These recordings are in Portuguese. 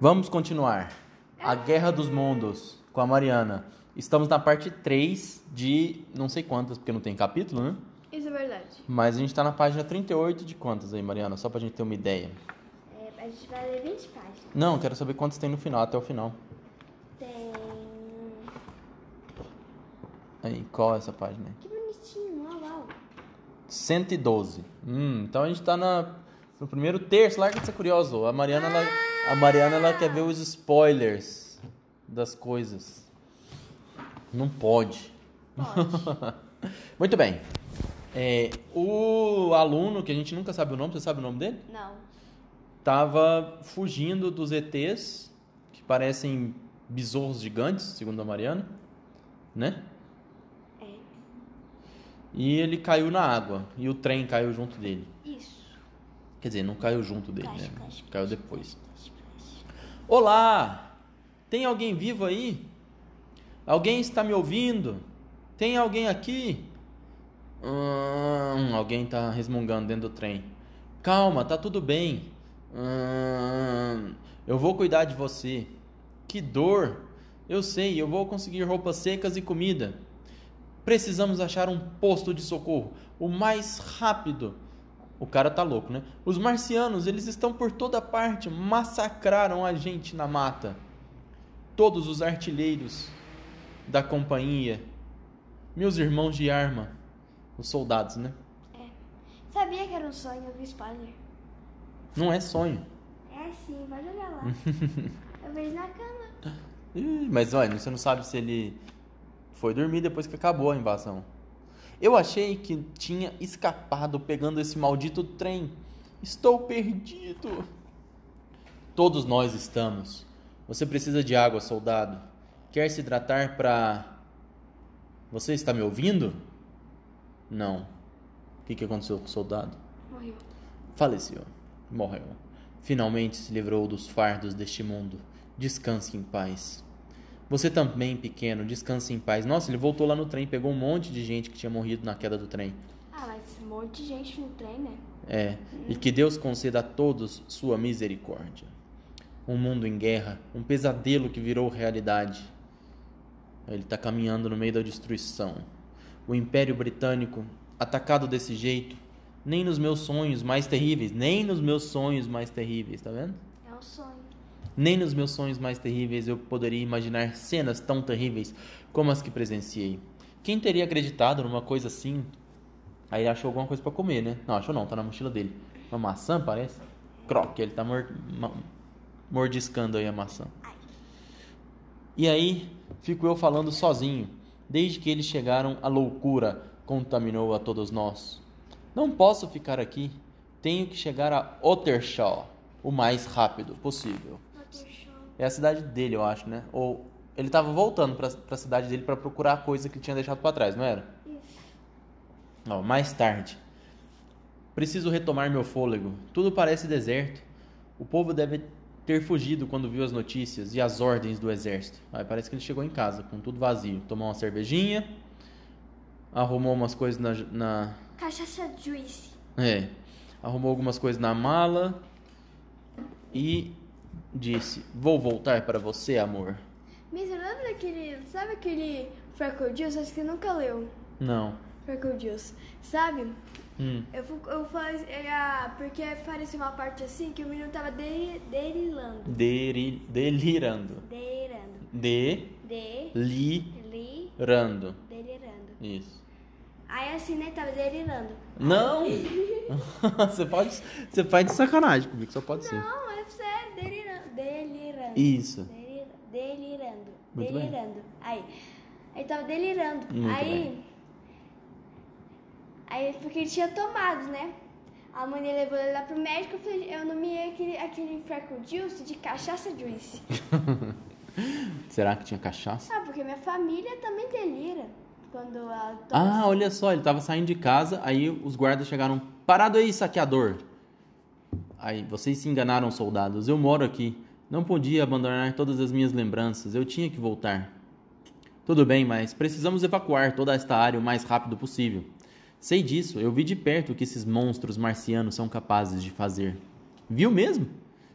Vamos continuar. A Guerra dos Mundos com a Mariana. Estamos na parte 3 de não sei quantas, porque não tem capítulo, né? Isso é verdade. Mas a gente tá na página 38 de quantas aí, Mariana? Só pra gente ter uma ideia. É, a gente vai ler 20 páginas. Não, quero saber quantas tem no final, até o final. Tem. Aí, qual é essa página aí? Que bonitinho, uau, uau. 112. Hum, então a gente tá na, no primeiro terço. Larga de ser curioso. A Mariana, ela, a Mariana ela quer ver os spoilers das coisas. Não pode. Pode. Muito bem. É, o aluno, que a gente nunca sabe o nome, você sabe o nome dele? Não. Tava fugindo dos ETs, que parecem besouros gigantes, segundo a Mariana, né? É. E ele caiu na água, e o trem caiu junto dele. Isso. Quer dizer, não caiu junto dele, né? Caiu caixa, depois. Olá! Tem alguém vivo aí? Alguém está me ouvindo? Tem alguém aqui? Hum, alguém está resmungando dentro do trem. Calma, tá tudo bem. Hum, eu vou cuidar de você. Que dor! Eu sei, eu vou conseguir roupas secas e comida. Precisamos achar um posto de socorro o mais rápido. O cara tá louco, né? Os marcianos, eles estão por toda parte, massacraram a gente na mata. Todos os artilheiros da companhia, meus irmãos de arma, os soldados, né? Sabia que era um sonho, eu vi spoiler. Não é sonho. É sim, pode olhar lá. eu vejo na cama. Ih, Mas olha, você não sabe se ele foi dormir depois que acabou a invasão. Eu achei que tinha escapado pegando esse maldito trem. Estou perdido. Todos nós estamos. Você precisa de água, soldado. Quer se hidratar para. Você está me ouvindo? Não. O que, que aconteceu com o soldado? Morreu. Faleceu. Morreu. Finalmente se livrou dos fardos deste mundo. Descanse em paz. Você também, pequeno, descanse em paz. Nossa, ele voltou lá no trem, pegou um monte de gente que tinha morrido na queda do trem. Ah, mas um monte de gente no trem, né? É, e que Deus conceda a todos sua misericórdia. Um mundo em guerra, um pesadelo que virou realidade. Ele está caminhando no meio da destruição. O Império Britânico, atacado desse jeito, nem nos meus sonhos mais terríveis, nem nos meus sonhos mais terríveis, tá vendo? É um sonho. Nem nos meus sonhos mais terríveis eu poderia imaginar cenas tão terríveis como as que presenciei. Quem teria acreditado numa coisa assim? Aí ele achou alguma coisa pra comer, né? Não, achou não, tá na mochila dele. Uma maçã, parece? Croque, ele tá mor- mordiscando aí a maçã. E aí, fico eu falando sozinho. Desde que eles chegaram, a loucura contaminou a todos nós. Não posso ficar aqui. Tenho que chegar a Ottershaw o mais rápido possível. É a cidade dele, eu acho, né? Ou ele tava voltando pra, pra cidade dele pra procurar a coisa que ele tinha deixado pra trás, não era? Isso. Ó, mais tarde. Preciso retomar meu fôlego. Tudo parece deserto. O povo deve ter fugido quando viu as notícias e as ordens do exército. Aí parece que ele chegou em casa com tudo vazio. Tomou uma cervejinha, arrumou umas coisas na, na Cachaça juice. é, arrumou algumas coisas na mala e disse: "Vou voltar para você, amor." Você lembra daquele. Sabe aquele Freckle Juice? Acho que você nunca leu. Não. Freckle Juice. Sabe? Hum. Eu, eu faz, era, porque parecia uma parte assim que o menino tava de, derilando. Deri- delirando. Delirando. Delirando. De, li, delirando. Isso. Aí assim, né? Tava delirando. Não! você pode. Você faz de sacanagem comigo, só pode ser. Não, delirando. Delirando. Isso. Delira- delirando. Muito bem. delirando. Aí. Aí tava delirando. Muito aí. bem. Aí, porque ele tinha tomado, né? A mãe dele levou ele lá pro médico. Eu, falei, eu nomeei aquele, aquele freckle juice de cachaça juice. Será que tinha cachaça? Ah, porque minha família também delira. Quando ela toma. Ah, olha só, ele tava saindo de casa, aí os guardas chegaram. Parado aí, saqueador! Aí, vocês se enganaram, soldados. Eu moro aqui. Não podia abandonar todas as minhas lembranças. Eu tinha que voltar. Tudo bem, mas precisamos evacuar toda esta área o mais rápido possível. Sei disso, eu vi de perto o que esses monstros marcianos são capazes de fazer. Viu mesmo?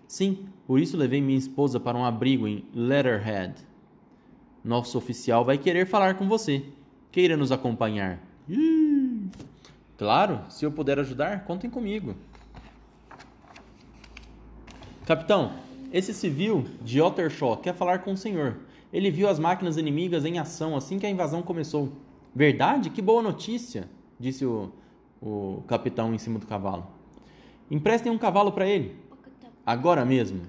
Sim, por isso levei minha esposa para um abrigo em Letterhead. Nosso oficial vai querer falar com você. Queira nos acompanhar. Claro, se eu puder ajudar, contem comigo. Capitão, esse civil de Ottershaw quer falar com o senhor. Ele viu as máquinas inimigas em ação assim que a invasão começou. Verdade? Que boa notícia, disse o, o capitão em cima do cavalo. Emprestem um cavalo para ele. Agora mesmo.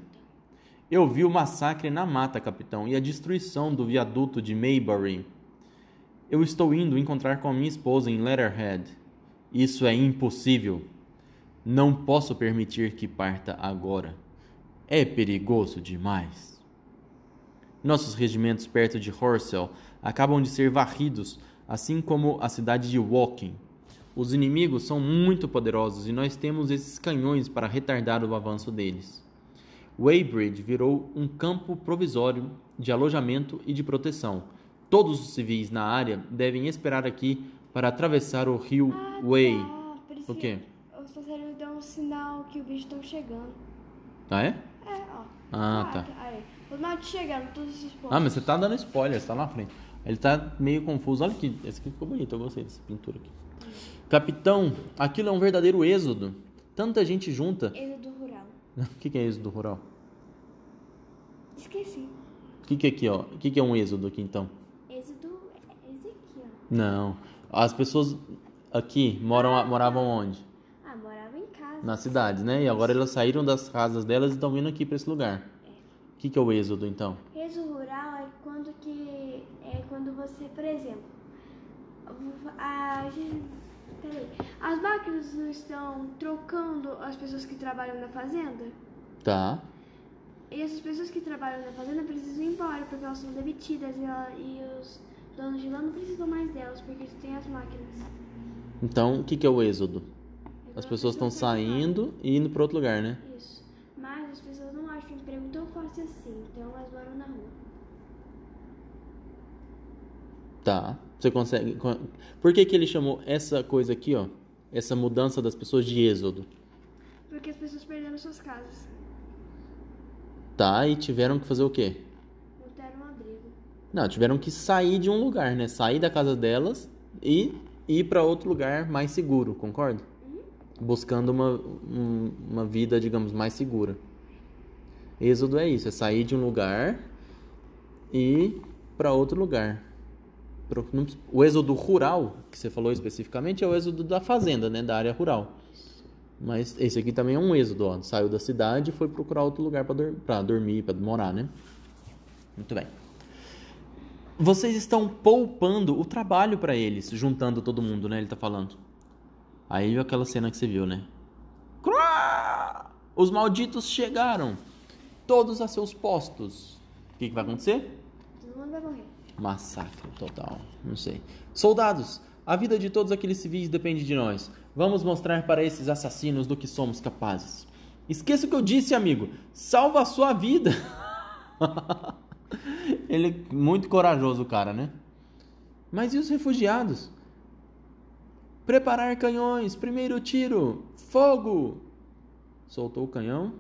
Eu vi o massacre na mata, capitão, e a destruição do viaduto de Maybury. Eu estou indo encontrar com a minha esposa em Letterhead. Isso é impossível. Não posso permitir que parta agora. É perigoso demais. Nossos regimentos perto de Horsell acabam de ser varridos, assim como a cidade de Woking. Os inimigos são muito poderosos e nós temos esses canhões para retardar o avanço deles. Weybridge virou um campo provisório de alojamento e de proteção. Todos os civis na área devem esperar aqui para atravessar o rio Ah, Wey. tá. O quê? Os passarinhos dão um sinal que os bichos estão chegando. Ah, é? É. Ah, tá. Aí. Os chegaram, todos esses pontos. Ah, mas você tá dando spoiler, você tá lá na frente. Ele tá meio confuso. Olha aqui, esse aqui ficou bonito, eu gostei dessa pintura aqui. Capitão, aquilo é um verdadeiro êxodo. Tanta gente junta. Êxodo rural. O que, que é êxodo rural? Esqueci. O que, que é aqui, ó? O que, que é um êxodo aqui, então? Êxodo é esse aqui, ó. Não. As pessoas aqui moram, moravam onde? Ah, morava em casa. Na cidade, né? E agora elas saíram das casas delas e estão vindo aqui para esse lugar. O que, que é o êxodo, então? Êxodo rural é quando que. É quando você, por exemplo. A. As máquinas não estão trocando as pessoas que trabalham na fazenda? Tá. E essas pessoas que trabalham na fazenda precisam ir embora porque elas são demitidas e, ela- e os donos de lá não precisam mais delas porque tem as máquinas. Então, o que, que é o êxodo? As pessoas estão saindo e indo para outro lugar, né? Isso. Mas as pessoas não acham emprego tão fácil assim, então elas moram na rua. Tá. Você consegue. Por que, que ele chamou essa coisa aqui, ó? Essa mudança das pessoas de êxodo? Porque as pessoas perderam suas casas. Tá, e tiveram que fazer o quê? Deram um abrigo. Não, tiveram que sair de um lugar, né? Sair da casa delas e ir para outro lugar mais seguro, concorda? Buscando uma, um- uma vida, digamos, mais segura. Êxodo é isso, é sair de um lugar e para outro lugar. O êxodo rural, que você falou especificamente, é o êxodo da fazenda, né? Da área rural. Mas esse aqui também é um êxodo, ó. Saiu da cidade e foi procurar outro lugar para dormir, para morar, né? Muito bem. Vocês estão poupando o trabalho para eles, juntando todo mundo, né? Ele tá falando. Aí viu aquela cena que você viu, né? Os malditos chegaram, todos a seus postos. O que, que vai acontecer? Todo mundo vai morrer. Massacre total, não sei. Soldados, a vida de todos aqueles civis depende de nós. Vamos mostrar para esses assassinos do que somos capazes. Esqueça o que eu disse, amigo. Salva a sua vida. Ele é muito corajoso, o cara, né? Mas e os refugiados? Preparar canhões, primeiro tiro, fogo! Soltou o canhão.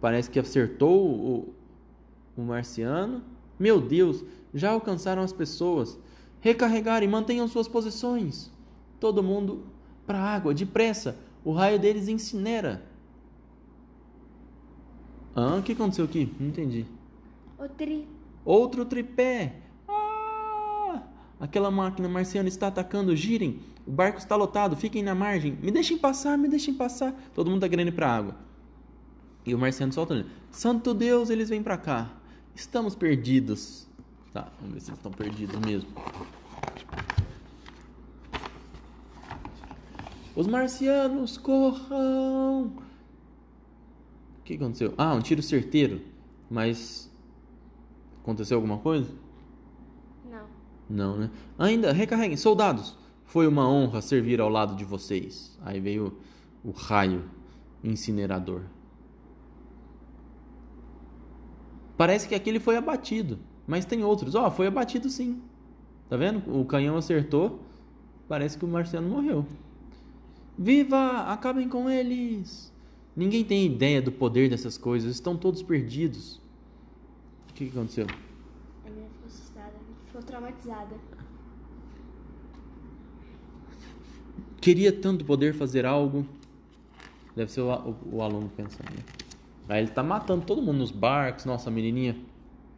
Parece que acertou o, o marciano. Meu Deus, já alcançaram as pessoas. Recarregar e mantenham suas posições. Todo mundo para a água, depressa. O raio deles incinera. Ah, o que aconteceu aqui? Não entendi. O tri. Outro tripé. Aquela máquina marciana está atacando. Girem. O barco está lotado. Fiquem na margem. Me deixem passar, me deixem passar. Todo mundo está querendo ir para a água. E o marciano solta. Santo Deus, eles vêm para cá. Estamos perdidos. Tá, vamos ver se eles estão perdidos mesmo. Os marcianos, corram! O que aconteceu? Ah, um tiro certeiro. Mas. Aconteceu alguma coisa? Não. Né? Ainda, recarreguem. Soldados, foi uma honra servir ao lado de vocês. Aí veio o raio incinerador. Parece que aquele foi abatido, mas tem outros. Ó, foi abatido sim. Tá vendo? O canhão acertou. Parece que o marciano morreu. Viva! Acabem com eles! Ninguém tem ideia do poder dessas coisas, estão todos perdidos. O que aconteceu? Traumatizada. Queria tanto poder fazer algo. Deve ser o, o, o aluno pensando. Né? Aí ele tá matando todo mundo nos barcos. Nossa, a menininha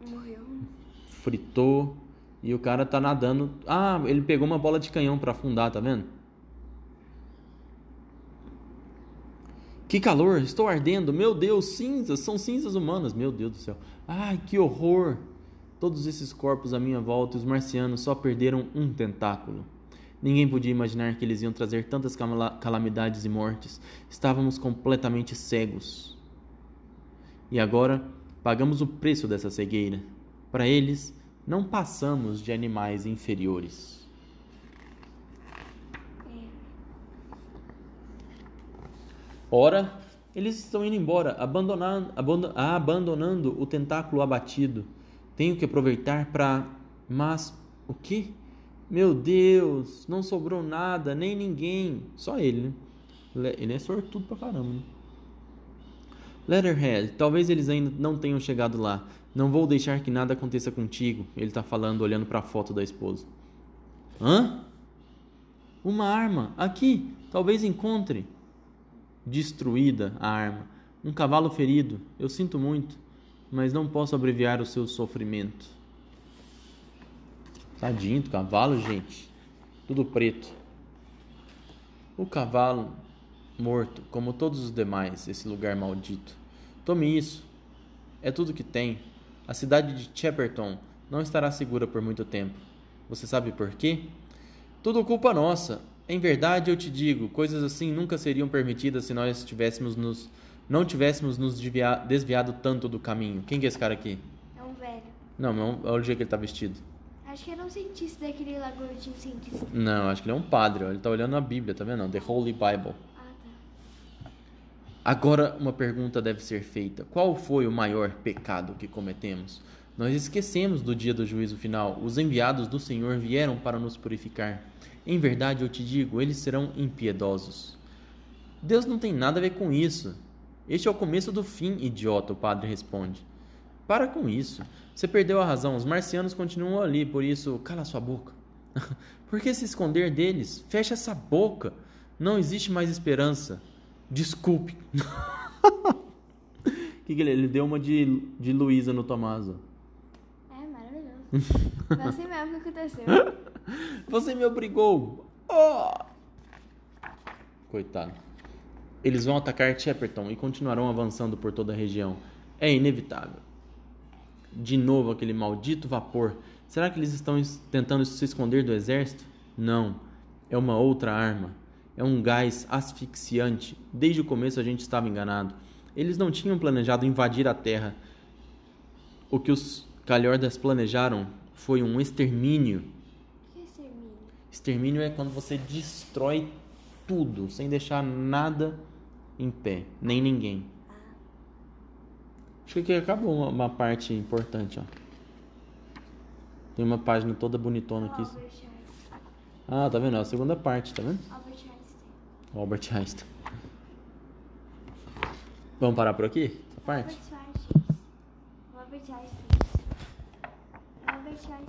Morreu. fritou. E o cara tá nadando. Ah, ele pegou uma bola de canhão para afundar, tá vendo? Que calor, estou ardendo. Meu Deus, cinzas, são cinzas humanas. Meu Deus do céu. Ai, que horror. Todos esses corpos à minha volta e os marcianos só perderam um tentáculo. Ninguém podia imaginar que eles iam trazer tantas calamidades e mortes. Estávamos completamente cegos. E agora pagamos o preço dessa cegueira. Para eles, não passamos de animais inferiores. Ora, eles estão indo embora, abandonando, abandonando o tentáculo abatido. Tenho que aproveitar para. Mas o que? Meu Deus, não sobrou nada, nem ninguém. Só ele, né? Ele é sortudo pra caramba, né? Letterhead, talvez eles ainda não tenham chegado lá. Não vou deixar que nada aconteça contigo. Ele tá falando, olhando para a foto da esposa. Hã? Uma arma. Aqui. Talvez encontre. Destruída a arma. Um cavalo ferido. Eu sinto muito, mas não posso abreviar o seu sofrimento. Tadinho do cavalo, gente. Tudo preto. O cavalo morto, como todos os demais, esse lugar maldito. Tome isso. É tudo que tem. A cidade de Shepperton não estará segura por muito tempo. Você sabe por quê? Tudo culpa nossa. Em verdade, eu te digo, coisas assim nunca seriam permitidas se nós tivéssemos nos não tivéssemos nos desviado tanto do caminho. Quem que é esse cara aqui? É um velho. Não, olha o jeito que ele tá vestido. Acho que era um cientista daquele lá gordinho cientista. Não, acho que ele é um padre. Ele tá olhando a Bíblia, tá vendo? The Holy Bible. Ah, tá. Agora uma pergunta deve ser feita: qual foi o maior pecado que cometemos? Nós esquecemos do dia do juízo final. Os enviados do Senhor vieram para nos purificar. Em verdade, eu te digo, eles serão impiedosos. Deus não tem nada a ver com isso. Este é o começo do fim, idiota, o padre responde. Para com isso. Você perdeu a razão. Os marcianos continuam ali, por isso, cala sua boca. por que se esconder deles? Fecha essa boca. Não existe mais esperança. Desculpe. que, que ele, ele deu uma de, de Luísa no Tomaso. É maravilhoso. Foi assim mesmo que aconteceu. Você me obrigou. Oh! Coitado. Eles vão atacar Shepperton e continuarão avançando por toda a região. É inevitável. De novo aquele maldito vapor. Será que eles estão tentando se esconder do exército? Não. É uma outra arma. É um gás asfixiante. Desde o começo a gente estava enganado. Eles não tinham planejado invadir a Terra. O que os calhordas planejaram foi um extermínio. Que é extermínio? Extermínio é quando você destrói tudo, sem deixar nada em pé, nem ninguém. Acho que aqui acabou uma, uma parte importante, ó. Tem uma página toda bonitona aqui. Albert Einstein. Ah, tá vendo? É a segunda parte, tá vendo? Albert Einstein. Albert Einstein. Vamos parar por aqui? Essa parte? Albert Einstein. Albert Einstein. Albert Einstein.